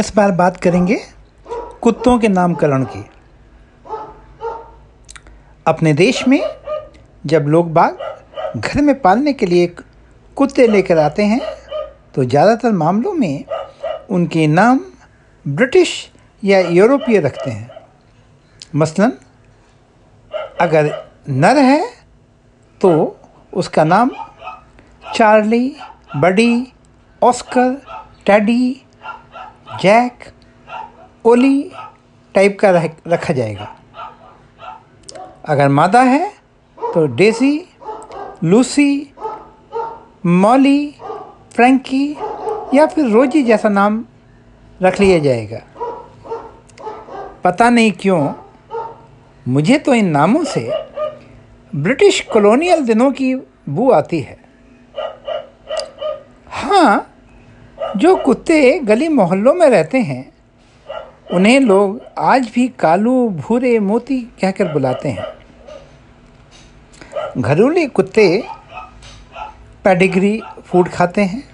इस बार बात करेंगे कुत्तों के नामकरण की। अपने देश में जब लोग बाग घर में पालने के लिए कुत्ते लेकर आते हैं तो ज़्यादातर मामलों में उनके नाम ब्रिटिश या यूरोपीय रखते हैं। मसलन, अगर नर है तो उसका नाम Charlie, Buddy, Oscar, Teddy Jack, Ollie type का रखा जाएगा। अगर मादा है तो डेजी लूसी, मॉली, फ्रैंकी या फिर रोजी जैसा नाम रख लिया जाएगा। पता नहीं क्यों, मुझे तो इन नामों से ब्रिटिश कॉलोनियल दिनों की बू आती है। हाँ जो कुत्ते गली मोहल्लों में रहते हैं, उन्हें लोग आज भी कालू, भूरे, मोती कहकर बुलाते हैं। घरेलू कुत्ते पेडिग्री फ़ूड खाते हैं।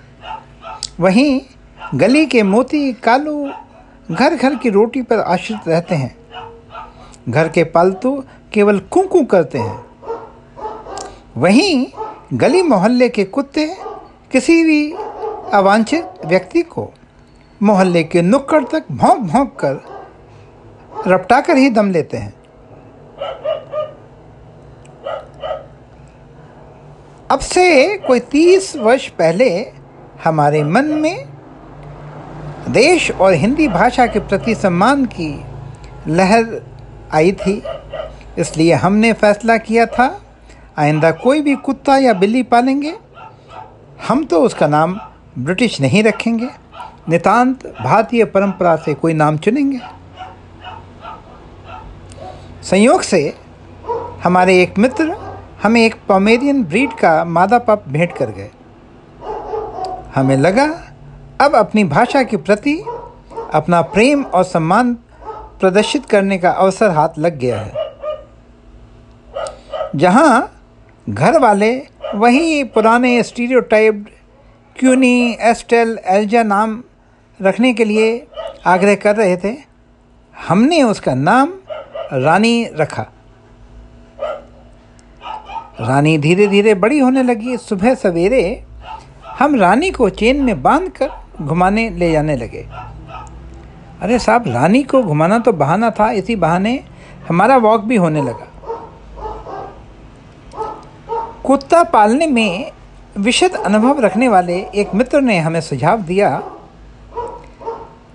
वहीं गली के मोती, कालू घर घर की रोटी पर आश्रित रहते हैं। घर के पालतू केवल कुंकू करते हैं। वहीं गली मोहल्ले के कुत्ते किसी भी अवांछित व्यक्ति को मोहल्ले के नुक्कड़ तक भौंक भौंक कर रपटा कर ही दम लेते हैं। अब से कोई तीस वर्ष पहले हमारे मन में देश और हिंदी भाषा के प्रति सम्मान की लहर आई थी। इसलिए हमने फैसला किया था, आइंदा कोई भी कुत्ता या बिल्ली पालेंगे, हम तो उसका नाम ब्रिटिश नहीं रखेंगे। नितांत भारतीय परंपरा से कोई नाम चुनेंगे। संयोग से हमारे एक मित्र हमें एक पमेरियन ब्रीड का मादा पप भेंट कर गए। हमें लगा, अब अपनी भाषा के प्रति अपना प्रेम और सम्मान प्रदर्शित करने का अवसर हाथ लग गया है। जहाँ घर वाले वही पुराने स्टीरियोटाइप्ड क्यूनी एस्टेल एल्जा नाम रखने के लिए आग्रह कर रहे थे? हमने उसका नाम रानी रखा। रानी धीरे धीरे बड़ी होने लगी। सुबह सवेरे हम रानी को चेन में बाँध कर घुमाने ले जाने लगे। अरे साहब, रानी को घुमाना तो बहाना था, इसी बहाने हमारा वॉक भी होने लगा। कुत्ता पालने में विशद अनुभव रखने वाले एक मित्र ने हमें सुझाव दिया,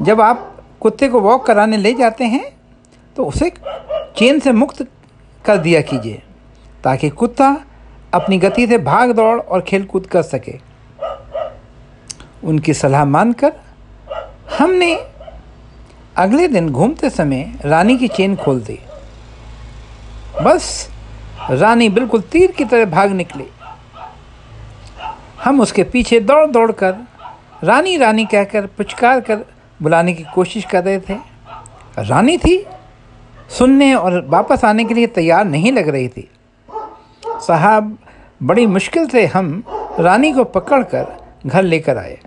जब आप कुत्ते को वॉक कराने ले जाते हैं तो उसे चेन से मुक्त कर दिया कीजिए, ताकि कुत्ता अपनी गति से भाग दौड़ और खेल कूद कर सके। उनकी सलाह मानकर हमने अगले दिन घूमते समय रानी की चेन खोल दी। बस, रानी बिल्कुल तीर की तरह भाग निकली। हम उसके पीछे दौड़ दौड़ कर, रानी रानी कहकर, पुचकार कर बुलाने की कोशिश कर रहे थे। रानी थी, सुनने और वापस आने के लिए तैयार नहीं लग रही थी। साहब, बड़ी मुश्किल से हम रानी को पकड़कर घर लेकर आए।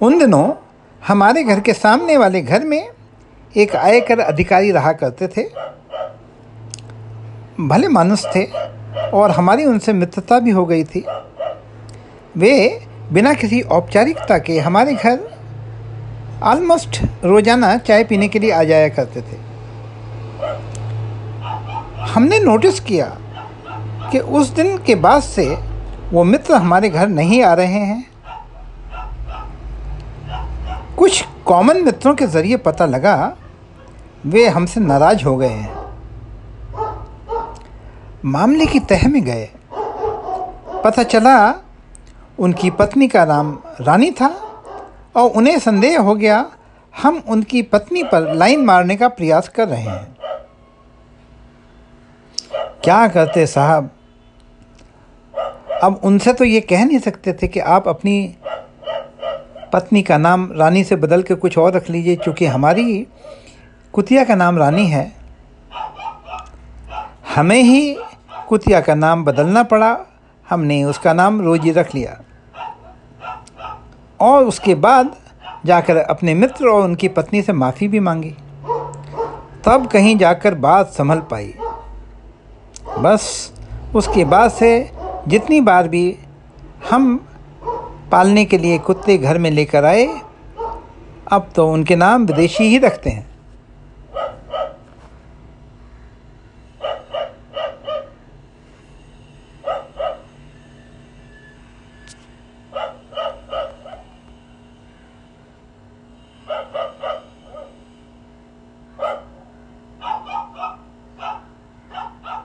उन दिनों हमारे घर के सामने वाले घर में एक आयकर अधिकारी रहा करते थे। भले मानुस थे और हमारी उनसे मित्रता भी हो गई थी। वे बिना किसी औपचारिकता के हमारे घर ऑलमोस्ट रोज़ाना चाय पीने के लिए आ जाया करते थे। हमने नोटिस किया कि उस दिन के बाद से वो मित्र हमारे घर नहीं आ रहे हैं। कुछ कॉमन मित्रों के ज़रिए पता लगा, वे हमसे नाराज़ हो गए हैं। मामले की तह में गए। पता चला उनकी पत्नी का नाम रानी था और उन्हें संदेह हो गया, हम उनकी पत्नी पर लाइन मारने का प्रयास कर रहे हैं। क्या करते साहब? अब उनसे तो ये कह नहीं सकते थे कि आप अपनी पत्नी का नाम रानी से बदल के कुछ और रख लीजिए, क्योंकि हमारी कुतिया का नाम रानी है। हमें ही कुतिया का नाम बदलना पड़ा। हमने उसका नाम रोजी रख लिया। और उसके बाद जाकर अपने मित्र और उनकी पत्नी से माफ़ी भी मांगी। तब कहीं जाकर बात संभल पाई। बस उसके बाद से जितनी बार भी हम पालने के लिए कुत्ते घर में लेकर आए, अब तो उनके नाम विदेशी ही रखते हैं।